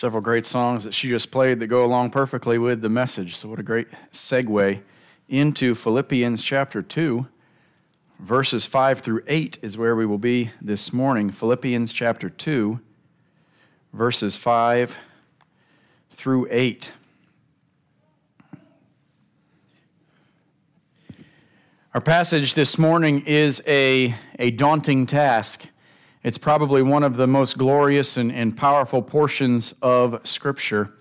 Several great songs that she just played that go along perfectly with the message. So, what a great segue into Philippians chapter 2. Verses 5 through 8 is where we will be this morning. Philippians chapter 2, verses 5 through 8. Our passage this morning is a, a daunting task. It's probably one of the most glorious and, and powerful portions of Scripture.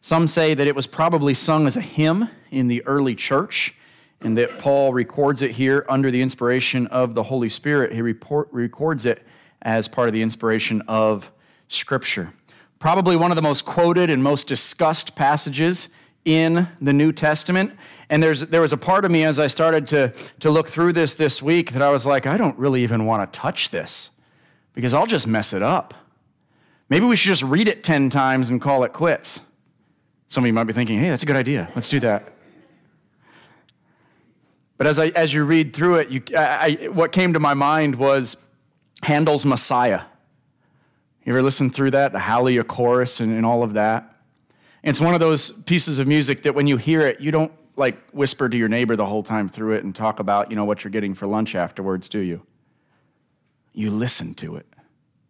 Some say that it was probably sung as a hymn in the early church, and that Paul records it here under the inspiration of the Holy Spirit. He report, records it as part of the inspiration of Scripture. Probably one of the most quoted and most discussed passages in the New Testament. And there's, there was a part of me as I started to, to look through this this week that I was like, I don't really even want to touch this because I'll just mess it up. Maybe we should just read it 10 times and call it quits. Some of you might be thinking, hey, that's a good idea. Let's do that. But as, I, as you read through it, you, I, I, what came to my mind was Handel's Messiah. You ever listen through that? The Hallelujah chorus and, and all of that? And it's one of those pieces of music that when you hear it, you don't like whisper to your neighbor the whole time through it and talk about, you know, what you're getting for lunch afterwards, do you? You listen to it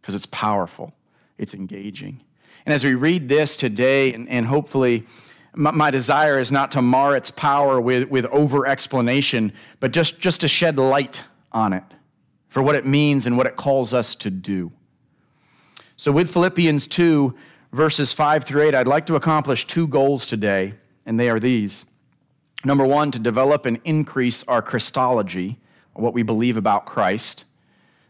because it's powerful, it's engaging. And as we read this today, and, and hopefully, my, my, desire is not to mar its power with, with over explanation, but just, just to shed light on it for what it means and what it calls us to do. So, with Philippians 2, verses 5 through 8, I'd like to accomplish two goals today, and they are these. Number one, to develop and increase our Christology, what we believe about Christ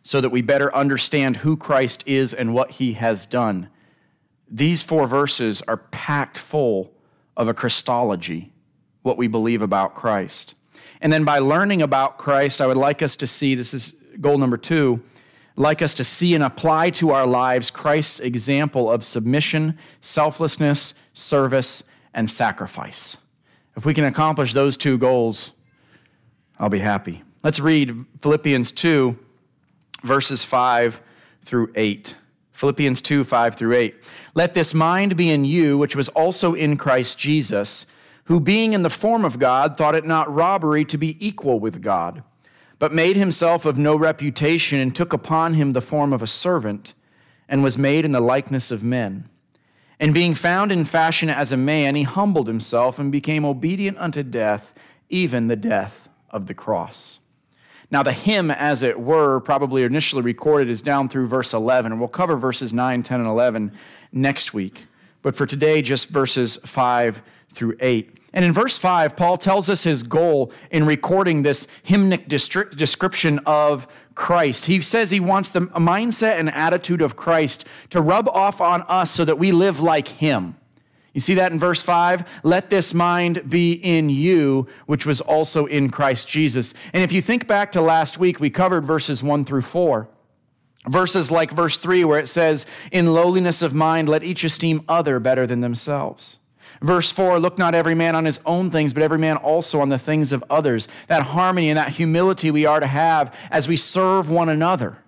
so that we better understand who Christ is and what he has done. These four verses are packed full of a Christology, what we believe about Christ. And then by learning about Christ, I would like us to see this is goal number two like us to see and apply to our lives Christ's example of submission, selflessness, service, and sacrifice. If we can accomplish those two goals, I'll be happy. Let's read Philippians 2 verses 5 through 8. Philippians 2 5 through 8. Let this mind be in you, which was also in Christ Jesus, who being in the form of God, thought it not robbery to be equal with God, but made himself of no reputation, and took upon him the form of a servant, and was made in the likeness of men. And being found in fashion as a man, he humbled himself and became obedient unto death, even the death of the cross. Now, the hymn, as it were, probably initially recorded, is down through verse 11, and we'll cover verses 9, 10, and 11 next week. But for today, just verses 5 through 8. And in verse 5, Paul tells us his goal in recording this hymnic description of Christ. He says he wants the mindset and attitude of Christ to rub off on us so that we live like him. You see that in verse 5? Let this mind be in you, which was also in Christ Jesus. And if you think back to last week, we covered verses 1 through 4. Verses like verse 3, where it says, In lowliness of mind, let each esteem other better than themselves. Verse 4 Look not every man on his own things, but every man also on the things of others. That harmony and that humility we are to have as we serve one another.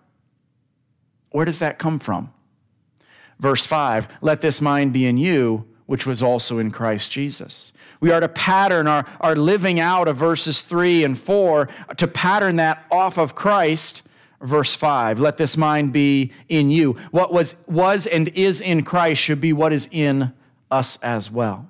Where does that come from? Verse 5 Let this mind be in you, which was also in Christ Jesus. We are to pattern our, our living out of verses 3 and 4 to pattern that off of Christ. Verse 5 Let this mind be in you. What was, was and is in Christ should be what is in us as well.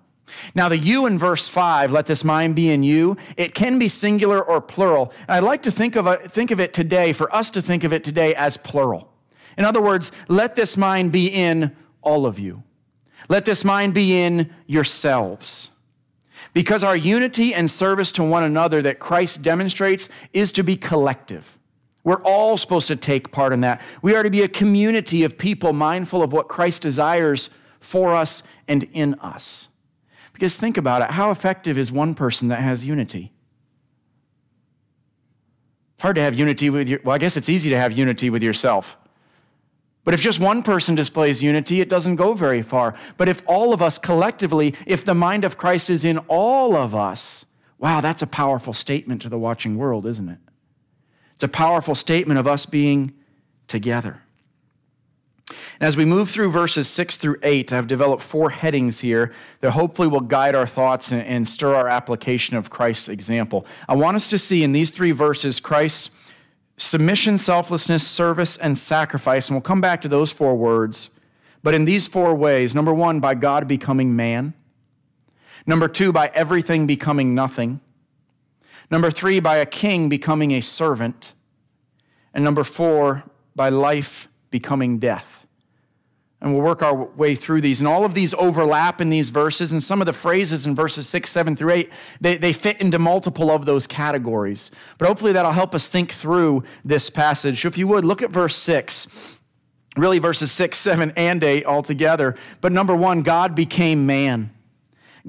Now, the you in verse 5, let this mind be in you, it can be singular or plural. And I'd like to think of, it, think of it today, for us to think of it today as plural. In other words, let this mind be in all of you. Let this mind be in yourselves. Because our unity and service to one another that Christ demonstrates is to be collective. We're all supposed to take part in that. We are to be a community of people mindful of what Christ desires for us and in us. Because think about it how effective is one person that has unity? It's hard to have unity with your, well, I guess it's easy to have unity with yourself. But if just one person displays unity, it doesn't go very far. But if all of us collectively, if the mind of Christ is in all of us, wow, that's a powerful statement to the watching world, isn't it? It's a powerful statement of us being together. And as we move through verses 6 through 8, I've developed four headings here that hopefully will guide our thoughts and stir our application of Christ's example. I want us to see in these three verses Christ's submission, selflessness, service, and sacrifice. And we'll come back to those four words. But in these four ways number one, by God becoming man. Number two, by everything becoming nothing. Number three, by a king becoming a servant. And number four, by life becoming death. And we'll work our way through these. And all of these overlap in these verses. And some of the phrases in verses 6, 7 through 8, they, they fit into multiple of those categories. But hopefully that'll help us think through this passage. So if you would, look at verse 6. Really, verses 6, 7, and 8 altogether. But number one, God became man.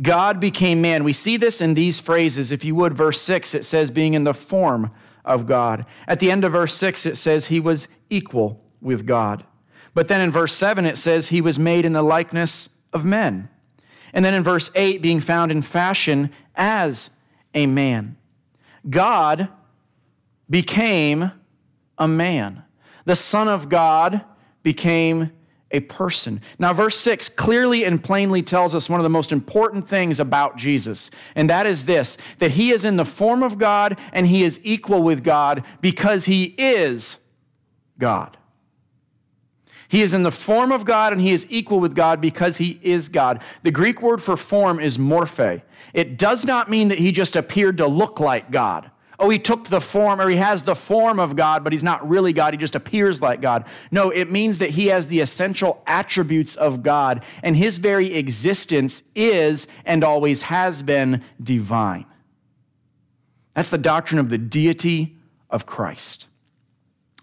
God became man. We see this in these phrases. If you would, verse 6, it says, being in the form of God. At the end of verse 6, it says, he was equal with God. But then in verse 7, it says he was made in the likeness of men. And then in verse 8, being found in fashion as a man. God became a man. The Son of God became a person. Now, verse 6 clearly and plainly tells us one of the most important things about Jesus, and that is this that he is in the form of God and he is equal with God because he is God. He is in the form of God and he is equal with God because he is God. The Greek word for form is morphe. It does not mean that he just appeared to look like God. Oh, he took the form, or he has the form of God, but he's not really God. He just appears like God. No, it means that he has the essential attributes of God, and his very existence is and always has been divine. That's the doctrine of the deity of Christ.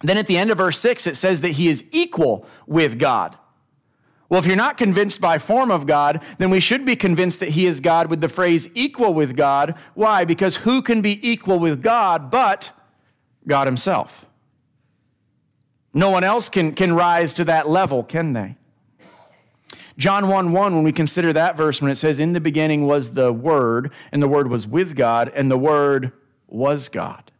Then at the end of verse 6, it says that he is equal with God. Well, if you're not convinced by form of God, then we should be convinced that he is God with the phrase equal with God. Why? Because who can be equal with God but God himself? No one else can, can rise to that level, can they? John 1 1, when we consider that verse, when it says, In the beginning was the Word, and the Word was with God, and the Word was God.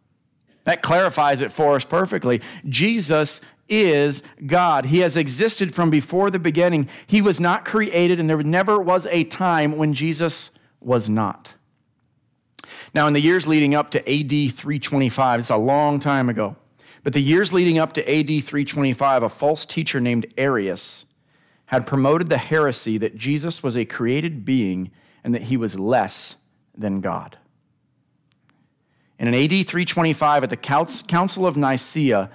That clarifies it for us perfectly. Jesus is God. He has existed from before the beginning. He was not created, and there never was a time when Jesus was not. Now, in the years leading up to AD 325, it's a long time ago, but the years leading up to AD 325, a false teacher named Arius had promoted the heresy that Jesus was a created being and that he was less than God. And in AD 325, at the Council of Nicaea,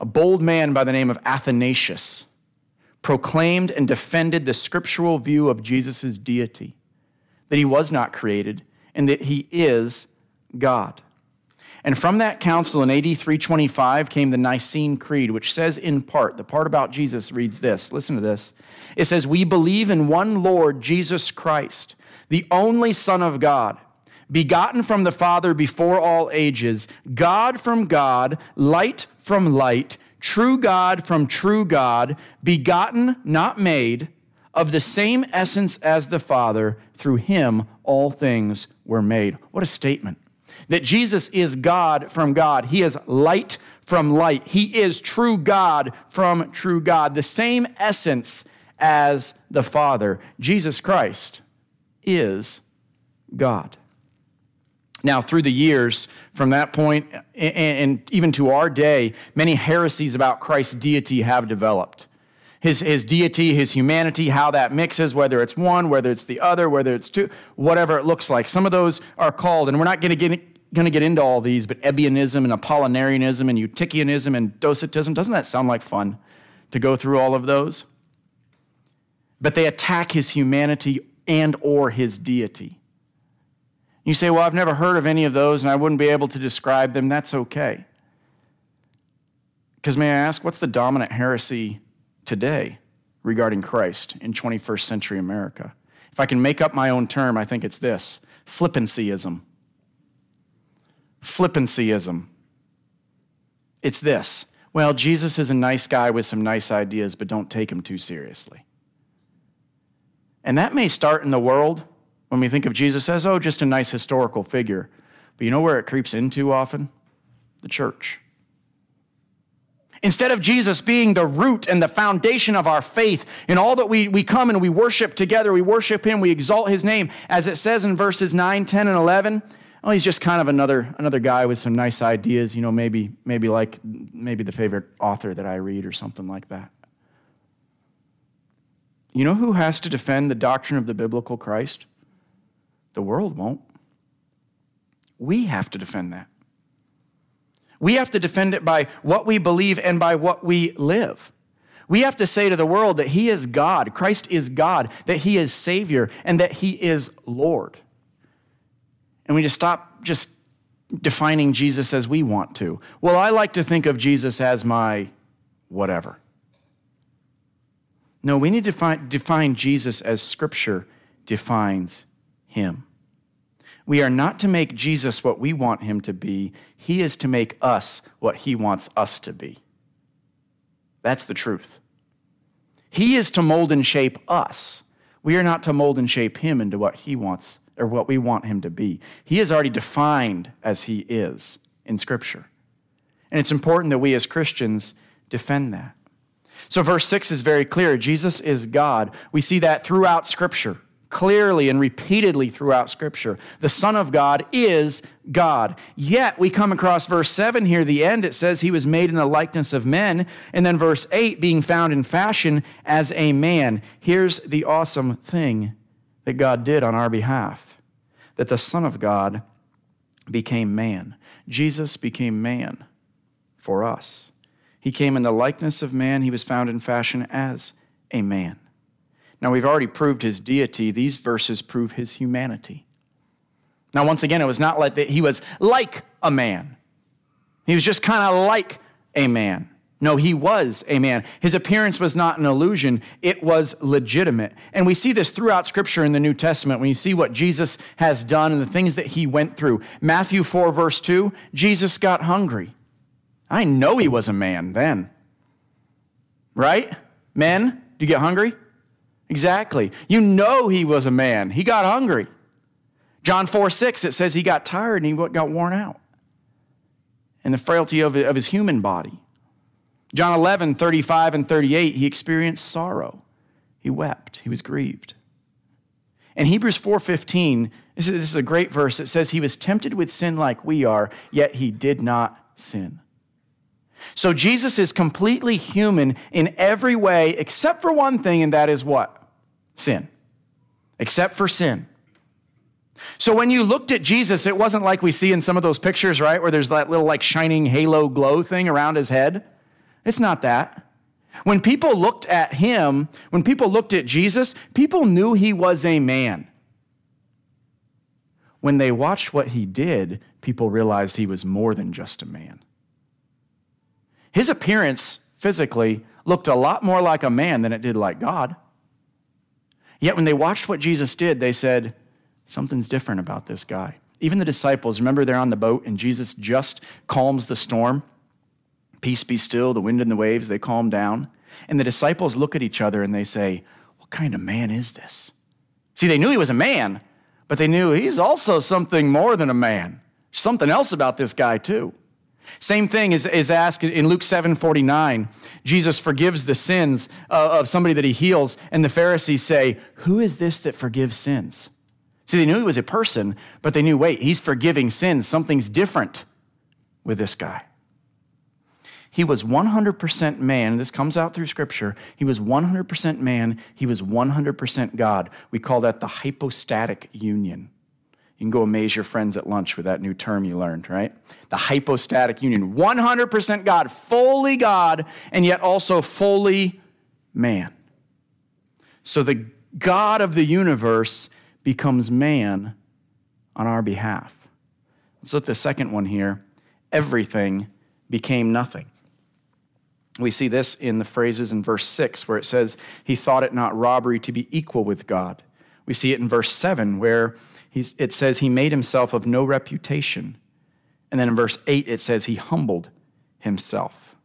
a bold man by the name of Athanasius proclaimed and defended the scriptural view of Jesus' deity, that he was not created and that he is God. And from that council in AD 325 came the Nicene Creed, which says in part, the part about Jesus reads this listen to this. It says, We believe in one Lord, Jesus Christ, the only Son of God begotten from the Father before all ages, God from God, light from light, true God from true God, begotten, not made, of the same essence as the Father, through him all things were made. What a statement. That Jesus is God from God. He is light from light. He is true God from true God. The same essence as the Father. Jesus Christ is God. Now, through the years, from that point and even to our day, many heresies about Christ's deity have developed. His, his deity, his humanity, how that mixes, whether it's one, whether it's the other, whether it's two, whatever it looks like. Some of those are called, and we're not going to get into all these, but Ebionism and Apollinarianism and Eutychianism and Docetism. Doesn't that sound like fun to go through all of those? But they attack his humanity and or his deity. You say, Well, I've never heard of any of those and I wouldn't be able to describe them. That's okay. Because may I ask, what's the dominant heresy today regarding Christ in 21st century America? If I can make up my own term, I think it's this flippancyism. Flippancyism. It's this. Well, Jesus is a nice guy with some nice ideas, but don't take him too seriously. And that may start in the world when we think of Jesus as, oh, just a nice historical figure. But you know where it creeps into often? The church. Instead of Jesus being the root and the foundation of our faith, in all that we, we come and we worship together, we worship Him, we exalt His name, as it says in verses 9, 10, and 11. Oh, he's just kind of another, another guy with some nice ideas, you know, maybe, maybe like maybe the favorite author that I read or something like that. You know who has to defend the doctrine of the biblical Christ? The world won't. We have to defend that. We have to defend it by what we believe and by what we live. We have to say to the world that He is God, Christ is God, that He is Savior, and that He is Lord. And we just stop just defining Jesus as we want to. Well, I like to think of Jesus as my whatever. No, we need to define, define Jesus as Scripture defines Him. We are not to make Jesus what we want him to be. He is to make us what he wants us to be. That's the truth. He is to mold and shape us. We are not to mold and shape him into what he wants or what we want him to be. He is already defined as he is in Scripture. And it's important that we as Christians defend that. So, verse 6 is very clear Jesus is God. We see that throughout Scripture clearly and repeatedly throughout Scripture. The Son of God is God. Yet we come across verse 7 here, the end, it says he was made in the likeness of men. And then verse 8, being found in fashion as a man. Here's the awesome thing that God did on our behalf that the Son of God became man. Jesus became man for us. He came in the likeness of man, he was found in fashion as a man. Now, we've already proved his deity. These verses prove his humanity. Now, once again, it was not like that he was like a man, he was just kind of like a man. No, he was a man. His appearance was not an illusion, it was legitimate. And we see this throughout Scripture in the New Testament when you see what Jesus has done and the things that he went through. Matthew 4, verse 2 Jesus got hungry. I know he was a man then. Right? Men, do you get hungry? Exactly. You know he was a man. He got hungry. John 4 6, it says he got tired and he got worn out. And the frailty of, of his human body. John 11, 35 and 38, he experienced sorrow. He wept. He was grieved. And Hebrews 4.15, this is, this is a great verse. It says he was tempted with sin like we are, yet he did not sin. So Jesus is completely human in every way except for one thing, and that is what? sin, except for sin. So when you looked at Jesus, it wasn't like we see in some of those pictures, right, where there's that little like shining halo glow thing around his head. It's not that. When people looked at him, when people looked at Jesus, people knew he was a man. When they watched what he did, people realized he was more than just a man. His appearance physically looked a lot more like a man than it did like God. Yet when they watched what Jesus did, they said, Something's different about this guy. Even the disciples, remember they're on the boat and Jesus just calms the storm. Peace be still, the wind and the waves, they calm down. And the disciples look at each other and they say, What kind of man is this? See, they knew he was a man, but they knew he's also something more than a man. Something else about this guy, too. Same thing is, is asked in Luke 7 49. Jesus forgives the sins of somebody that he heals, and the Pharisees say, Who is this that forgives sins? See, they knew he was a person, but they knew, wait, he's forgiving sins. Something's different with this guy. He was 100% man. This comes out through scripture. He was 100% man. He was 100% God. We call that the hypostatic union. You can go amaze your friends at lunch with that new term you learned, right? The hypostatic union. 100% God, fully God, and yet also fully man. So the God of the universe becomes man on our behalf. Let's look at the second one here. Everything became nothing. We see this in the phrases in verse 6 where it says, He thought it not robbery to be equal with God. We see it in verse 7 where He's, it says he made himself of no reputation. And then in verse 8, it says he humbled himself.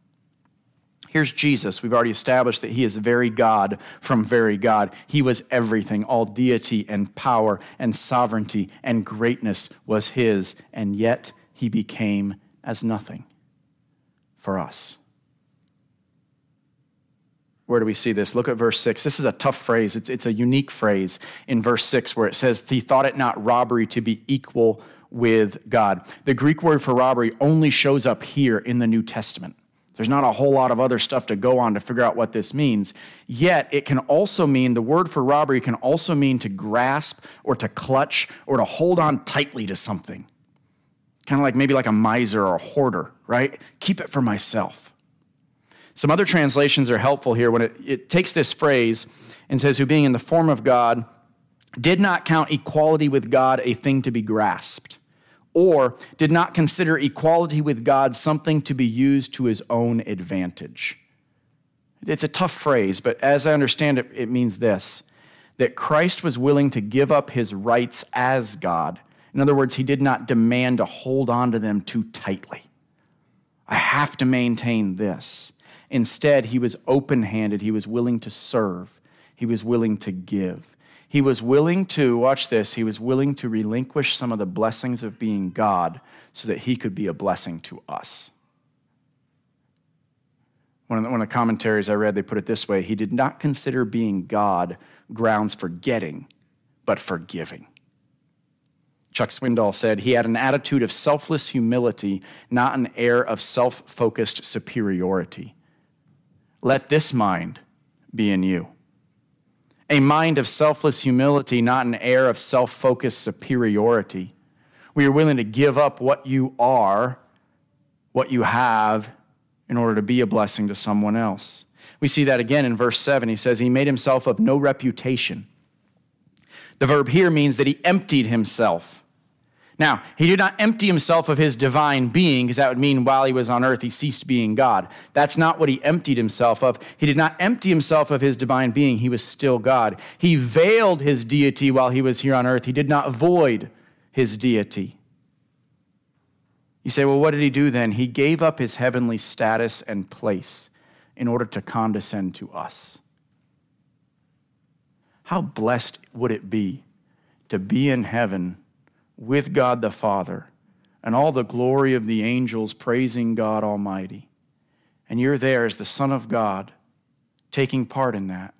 Here's Jesus. We've already established that he is very God from very God. He was everything. All deity and power and sovereignty and greatness was his, and yet he became as nothing for us. Where do we see this? Look at verse 6. This is a tough phrase. It's, it's a unique phrase in verse 6 where it says, He thought it not robbery to be equal with God. The Greek word for robbery only shows up here in the New Testament. There's not a whole lot of other stuff to go on to figure out what this means. Yet, it can also mean the word for robbery can also mean to grasp or to clutch or to hold on tightly to something. Kind of like maybe like a miser or a hoarder, right? Keep it for myself. Some other translations are helpful here when it, it takes this phrase and says, Who being in the form of God did not count equality with God a thing to be grasped or did not consider equality with God something to be used to his own advantage. It's a tough phrase, but as I understand it, it means this that Christ was willing to give up his rights as God. In other words, he did not demand to hold on to them too tightly. I have to maintain this. Instead, he was open handed, he was willing to serve, he was willing to give. He was willing to, watch this, he was willing to relinquish some of the blessings of being God so that he could be a blessing to us. One of, the, one of the commentaries I read, they put it this way He did not consider being God grounds for getting, but for giving. Chuck Swindoll said he had an attitude of selfless humility, not an air of self focused superiority. Let this mind be in you a mind of selfless humility, not an air of self focused superiority. We are willing to give up what you are, what you have, in order to be a blessing to someone else. We see that again in verse 7. He says, He made himself of no reputation. The verb here means that he emptied himself. Now, he did not empty himself of his divine being, because that would mean while he was on earth, he ceased being God. That's not what he emptied himself of. He did not empty himself of his divine being, he was still God. He veiled his deity while he was here on earth, he did not void his deity. You say, well, what did he do then? He gave up his heavenly status and place in order to condescend to us. How blessed would it be to be in heaven? With God the Father and all the glory of the angels praising God Almighty. And you're there as the Son of God, taking part in that.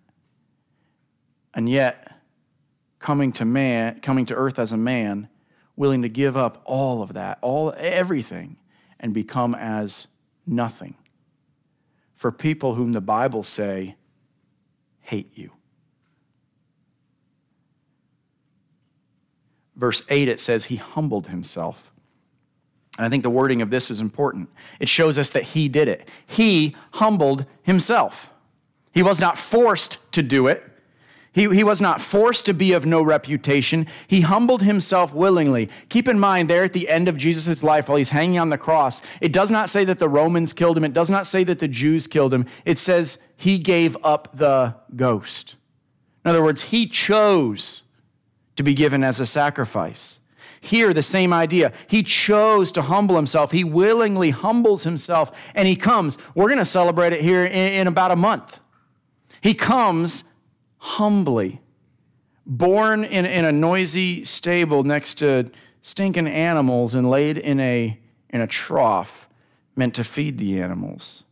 And yet, coming to man, coming to earth as a man, willing to give up all of that, all everything, and become as nothing. For people whom the Bible say hate you. Verse 8, it says, He humbled himself. And I think the wording of this is important. It shows us that He did it. He humbled Himself. He was not forced to do it. He, he was not forced to be of no reputation. He humbled himself willingly. Keep in mind, there at the end of Jesus' life, while he's hanging on the cross, it does not say that the Romans killed him. It does not say that the Jews killed him. It says he gave up the ghost. In other words, he chose to be given as a sacrifice. Here, the same idea. He chose to humble himself. He willingly humbles himself and he comes. We're going to celebrate it here in, in, about a month. He comes humbly, born in, in a noisy stable next to stinking animals and laid in a, in a trough meant to feed the animals.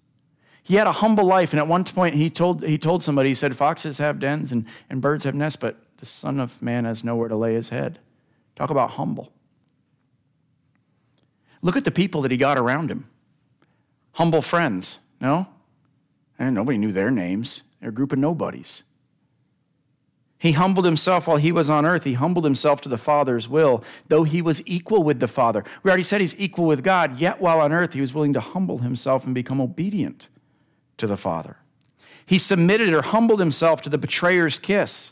He had a humble life, and at one point he told, he told somebody, he said, Foxes have dens and, and birds have nests, but the Son of Man has nowhere to lay his head. Talk about humble. Look at the people that he got around him. Humble friends, no? And nobody knew their names. They're a group of nobodies. He humbled himself while he was on earth. He humbled himself to the Father's will, though he was equal with the Father. We already said he's equal with God, yet while on earth, he was willing to humble himself and become obedient to the Father. He submitted or humbled himself to the betrayer's kiss.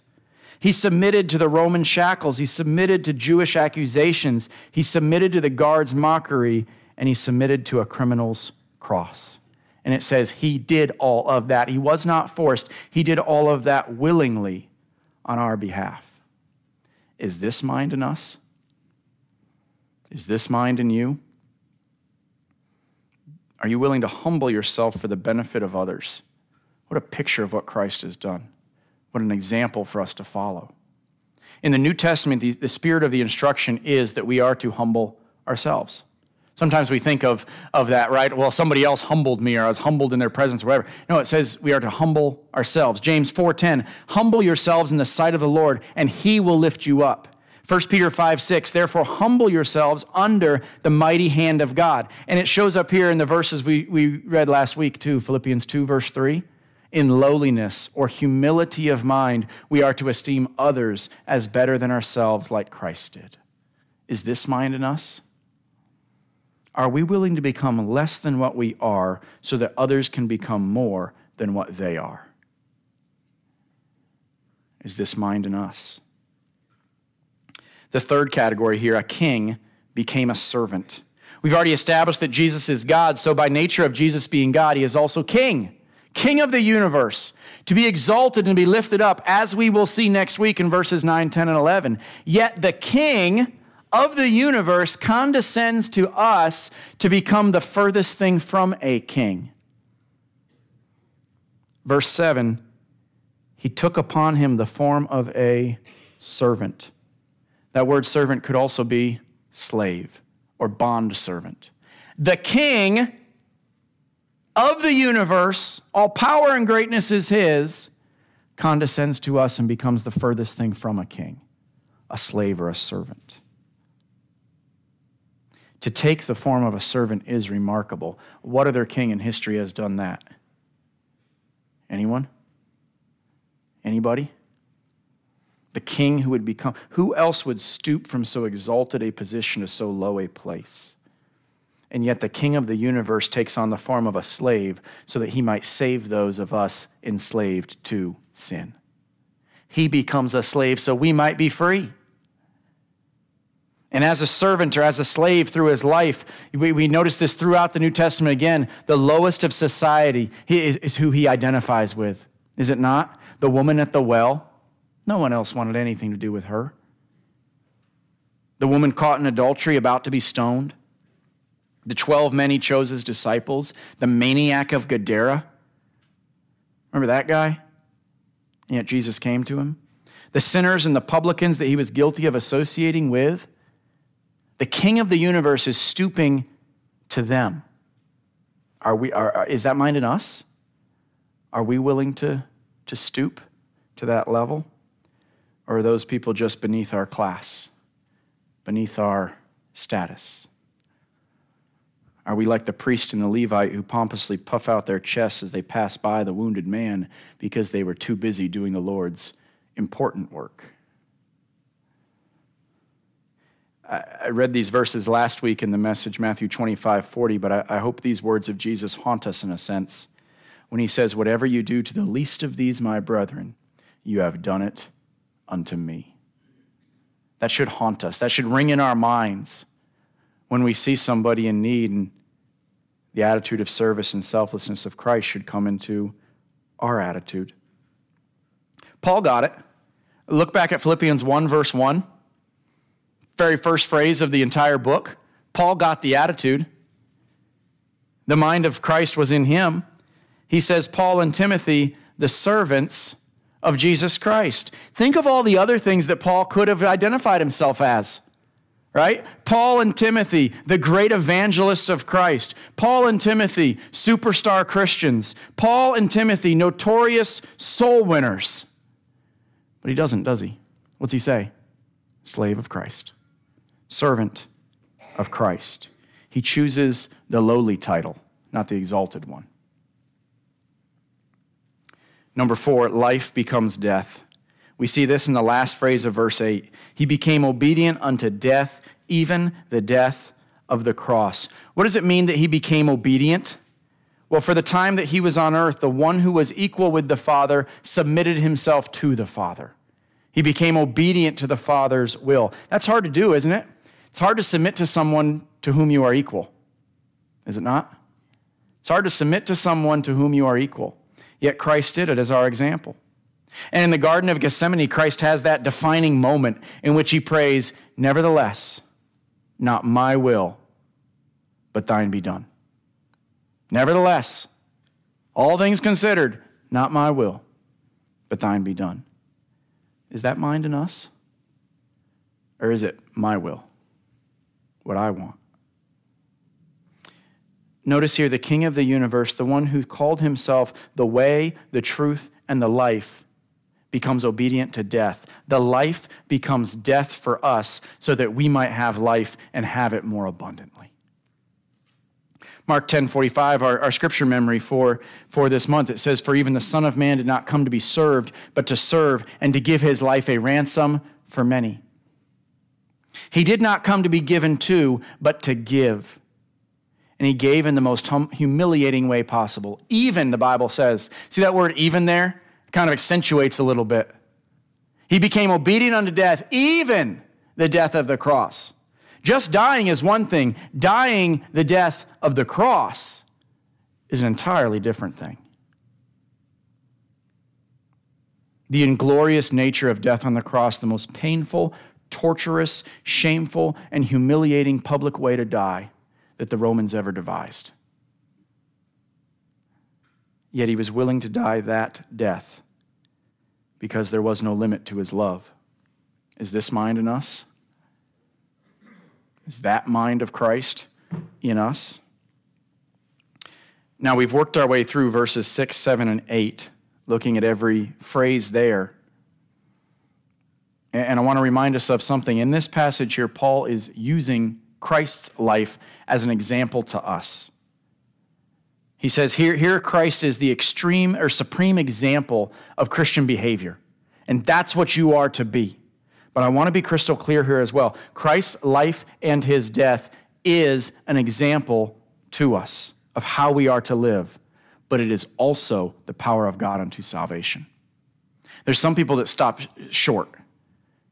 He submitted to the Roman shackles. He submitted to Jewish accusations. He submitted to the guard's mockery, and he submitted to a criminal's cross. And it says he did all of that. He was not forced, he did all of that willingly on our behalf. Is this mind in us? Is this mind in you? Are you willing to humble yourself for the benefit of others? What a picture of what Christ has done. What an example for us to follow. In the New Testament, the, the spirit of the instruction is that we are to humble ourselves. Sometimes we think of, of that, right? Well, somebody else humbled me or I was humbled in their presence or whatever. No, it says we are to humble ourselves. James 4:10, humble yourselves in the sight of the Lord, and he will lift you up. 1 Peter 5, 6, therefore humble yourselves under the mighty hand of God. And it shows up here in the verses we, we read last week too, Philippians 2, verse 3. In lowliness or humility of mind, we are to esteem others as better than ourselves, like Christ did. Is this mind in us? Are we willing to become less than what we are so that others can become more than what they are? Is this mind in us? The third category here a king became a servant. We've already established that Jesus is God, so by nature of Jesus being God, he is also king, king of the universe, to be exalted and be lifted up, as we will see next week in verses 9, 10, and 11. Yet the king of the universe condescends to us to become the furthest thing from a king. Verse 7 He took upon him the form of a servant. That word servant could also be slave or bond servant. The king of the universe, all power and greatness is his, condescends to us and becomes the furthest thing from a king, a slave or a servant. To take the form of a servant is remarkable. What other king in history has done that? Anyone? Anybody? The king who would become, who else would stoop from so exalted a position to so low a place? And yet the king of the universe takes on the form of a slave so that he might save those of us enslaved to sin. He becomes a slave so we might be free. And as a servant or as a slave through his life, we, we notice this throughout the New Testament again. The lowest of society is, is who he identifies with, is it not? The woman at the well. No one else wanted anything to do with her. The woman caught in adultery, about to be stoned. The 12 men he chose as disciples. The maniac of Gadara. Remember that guy? And yet Jesus came to him. The sinners and the publicans that he was guilty of associating with. The king of the universe is stooping to them. Are we, are, is that mind in us? Are we willing to, to stoop to that level? Or are those people just beneath our class, beneath our status? Are we like the priest and the Levite who pompously puff out their chests as they pass by the wounded man because they were too busy doing the Lord's important work? I read these verses last week in the message, Matthew 25, 40, but I, I, hope these words of Jesus haunt us in a sense when he says, Whatever you do to the least of these, my brethren, you have done it unto me. That should haunt us. That should ring in our minds when we see somebody in need, and the attitude of service and selflessness of Christ should come into our attitude. Paul got it. Look back at Philippians 1, verse 1 very first phrase of the entire book. Paul got the attitude. The mind of Christ was in him. He says, Paul and Timothy, the servants of Jesus Christ. Think of all the other things that Paul could have identified himself as, right? Paul and Timothy, the great evangelists of Christ. Paul and Timothy, superstar Christians. Paul and Timothy, notorious soul winners. But he doesn't, does he? What's he say? Slave of Christ servant of Christ. He chooses the lowly title, not the exalted one. Number four, life becomes death. We see this in the last phrase of verse 8. He became obedient unto death, even the death of the cross. What does it mean that he became obedient? Well, for the time that he was on earth, the one who was equal with the Father submitted himself to the Father. He became obedient to the Father's will. That's hard to do, isn't it? It's hard to submit to someone to whom you are equal, is it not? It's hard to submit to someone to whom you are equal. Yet Christ did it as our example. And in the Garden of Gethsemane, Christ has that defining moment in which he prays, Nevertheless, not my will, but thine be done. Nevertheless, all things considered, not my will, but thine be done. Is that mind in us? Or is it my will? what I want. Notice here the King of the universe, the one who called himself the way, the truth, and the life, becomes obedient to death. The life becomes death for us so that we might have life and have it more abundantly. Mark 10 45, our, our scripture memory for, for this month, it says, For even the Son of Man did not come to be served, but to serve and to give his life a ransom for many. He did not come to be given to, but to give and he gave in the most hum- humiliating way possible. Even, the Bible says. See that word even there? Kind of accentuates a little bit. He became obedient unto death, even the death of the cross. Just dying is one thing, dying the death of the cross is an entirely different thing. The inglorious nature of death on the cross, the most painful, torturous, shameful, and humiliating public way to die that the Romans ever devised. Yet he was willing to die that death because there was no limit to his love. Is this mind in us? Is that mind of Christ in us? Now, we've worked our way through verses 6, 7, and 8, looking at every phrase there. And I want to remind us of something. In this passage here, Paul is using Christ's life as an example to us. He says here, here Christ is the extreme or supreme example of Christian behavior. And that's what you are to be. But I want to be crystal clear here as well. Christ's life and his death is an example to us of how we are to live, but it is also the power of God unto salvation. There's some people that stop short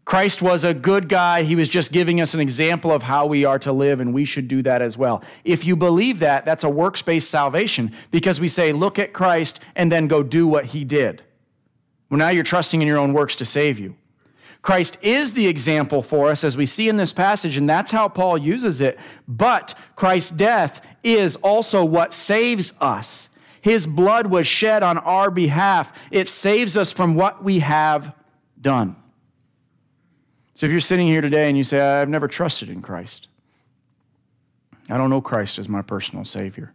Christ was a good guy. He was just giving us an example of how we are to live, and we should do that as well. If you believe that, that's a works based salvation because we say, look at Christ and then go do what he did. Well, now you're trusting in your own works to save you. Christ is the example for us, as we see in this passage, and that's how Paul uses it. But Christ's death is also what saves us. His blood was shed on our behalf, it saves us from what we have done. So if you're sitting here today and you say, I've never trusted in Christ, I don't know Christ as my personal Savior.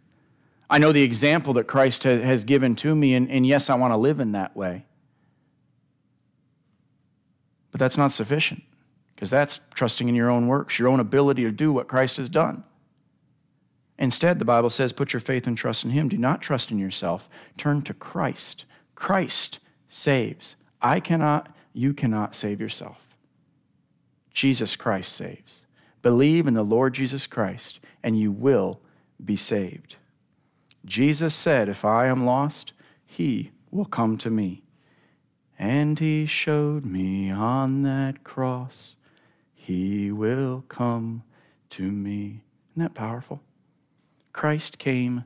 I know the example that Christ has given to me, and, and yes, I want to live in that way. But that's not sufficient because that's trusting in your own works, your own ability to do what Christ has done. Instead, the Bible says, put your faith and trust in Him. Do not trust in yourself. Turn to Christ. Christ saves. I cannot, you cannot save yourself. Jesus Christ saves. Believe in the Lord Jesus Christ, and you will be saved. Jesus said, If I am lost, he will come to me. And he showed me on that cross, he will come to me. Isn't that powerful? Christ came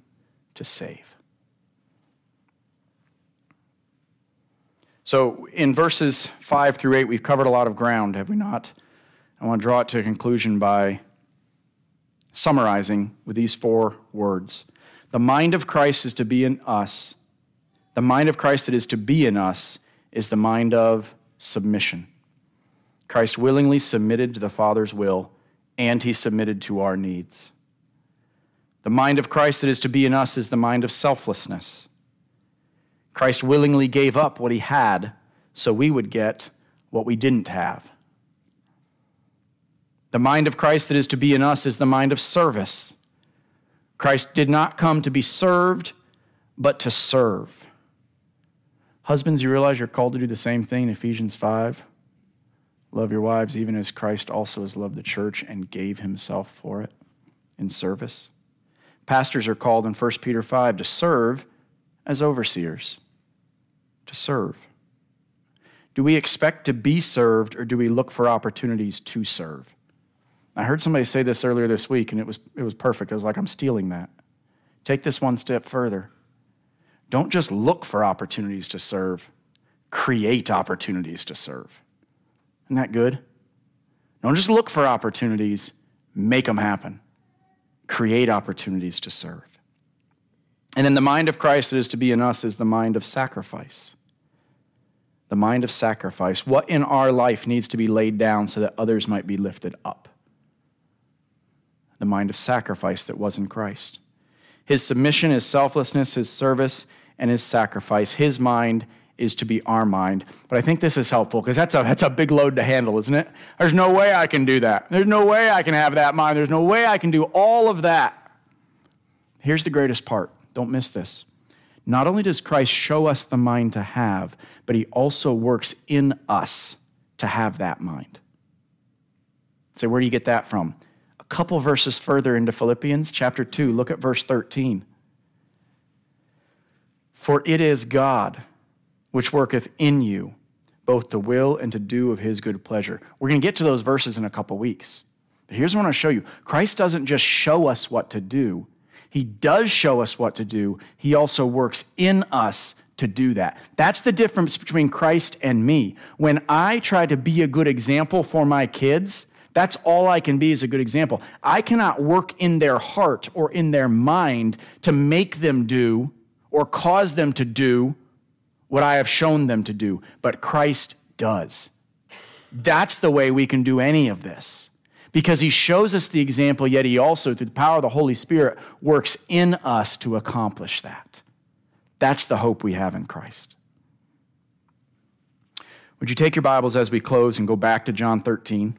to save. So in verses 5 through 8, we've covered a lot of ground, have we not? I want to draw it to a conclusion by summarizing with these four words. The mind of Christ is to be in us. The mind of Christ that is to be in us is the mind of submission. Christ willingly submitted to the Father's will, and he submitted to our needs. The mind of Christ that is to be in us is the mind of selflessness. Christ willingly gave up what he had so we would get what we didn't have. The mind of Christ that is to be in us is the mind of service. Christ did not come to be served, but to serve. Husbands, you realize you're called to do the same thing in Ephesians 5. Love your wives even as Christ also has loved the church and gave himself for it in service. Pastors are called in 1 Peter 5 to serve as overseers, to serve. Do we expect to be served or do we look for opportunities to serve? I heard somebody say this earlier this week, and it was, it was perfect. I was like, I'm stealing that. Take this one step further. Don't just look for opportunities to serve, create opportunities to serve. Isn't that good? Don't just look for opportunities, make them happen. Create opportunities to serve. And then the mind of Christ that is to be in us is the mind of sacrifice. The mind of sacrifice. What in our life needs to be laid down so that others might be lifted up? The mind of sacrifice that was in Christ. his submission, his selflessness, his service, and his sacrifice. His mind is to be our mind. But I think this is helpful because that's a, that's a big load to handle, isn't it? There's no way I can do that. There's no way I can have that mind. There's no way I can do all of that. Here's the greatest part. Don't miss this. Not only does Christ show us the mind to have, but he also works in us to have that mind. So, where do you get that from? Couple verses further into Philippians chapter 2, look at verse 13. For it is God which worketh in you, both to will and to do of his good pleasure. We're going to get to those verses in a couple weeks. But here's what I want to show you Christ doesn't just show us what to do, he does show us what to do. He also works in us to do that. That's the difference between Christ and me. When I try to be a good example for my kids, that's all I can be is a good example. I cannot work in their heart or in their mind to make them do or cause them to do what I have shown them to do, but Christ does. That's the way we can do any of this. Because he shows us the example, yet he also, through the power of the Holy Spirit, works in us to accomplish that. That's the hope we have in Christ. Would you take your Bibles as we close and go back to John 13?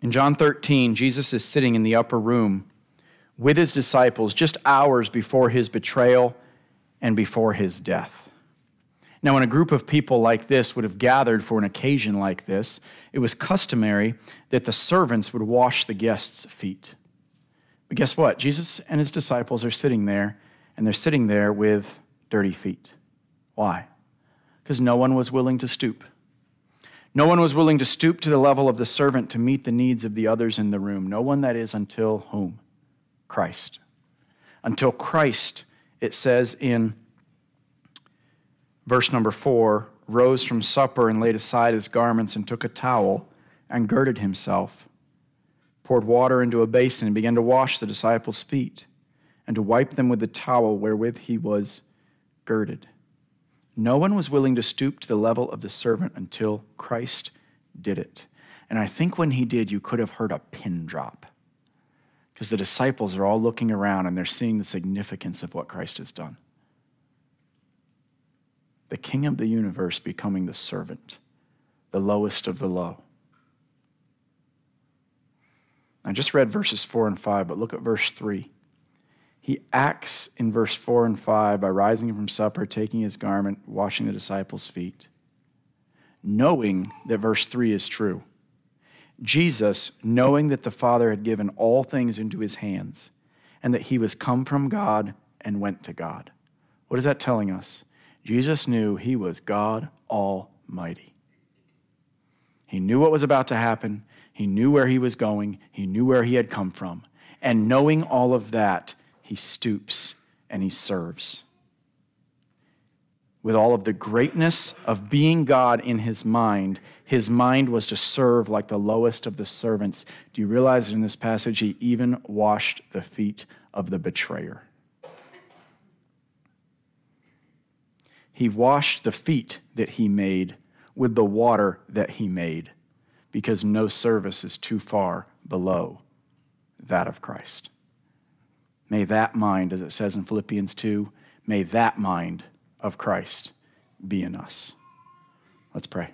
In John 13, Jesus is sitting in the upper room with his disciples just hours before his betrayal and before his death. Now, when a group of people like this would have gathered for an occasion like this, it was customary that the servants would wash the guests' feet. But guess what? Jesus and his disciples are sitting there, and they're sitting there with dirty feet. Why? Because no one was willing to stoop. No one was willing to stoop to the level of the servant to meet the needs of the others in the room. No one, that is, until whom? Christ. Until Christ, it says in verse number four, rose from supper and laid aside his garments and took a towel and girded himself, poured water into a basin and began to wash the disciples' feet and to wipe them with the towel wherewith he was girded. No one was willing to stoop to the level of the servant until Christ did it. And I think when he did, you could have heard a pin drop. Because the disciples are all looking around and they're seeing the significance of what Christ has done. The king of the universe becoming the servant, the lowest of the low. I just read verses 4 and 5, but look at verse 3. He acts in verse 4 and 5 by rising from supper, taking his garment, washing the disciples' feet, knowing that verse 3 is true. Jesus, knowing that the Father had given all things into his hands and that he was come from God and went to God. What is that telling us? Jesus knew he was God Almighty. He knew what was about to happen. He knew where he was going. He knew where he had come from. And knowing all of that, he stoops and he serves. With all of the greatness of being God in his mind, his mind was to serve like the lowest of the servants. Do you realize in this passage he even washed the feet of the betrayer? He washed the feet that he made with the water that he made because no service is too far below that of Christ. May that mind, as it says in Philippians 2, may that mind of Christ be in us. Let's pray.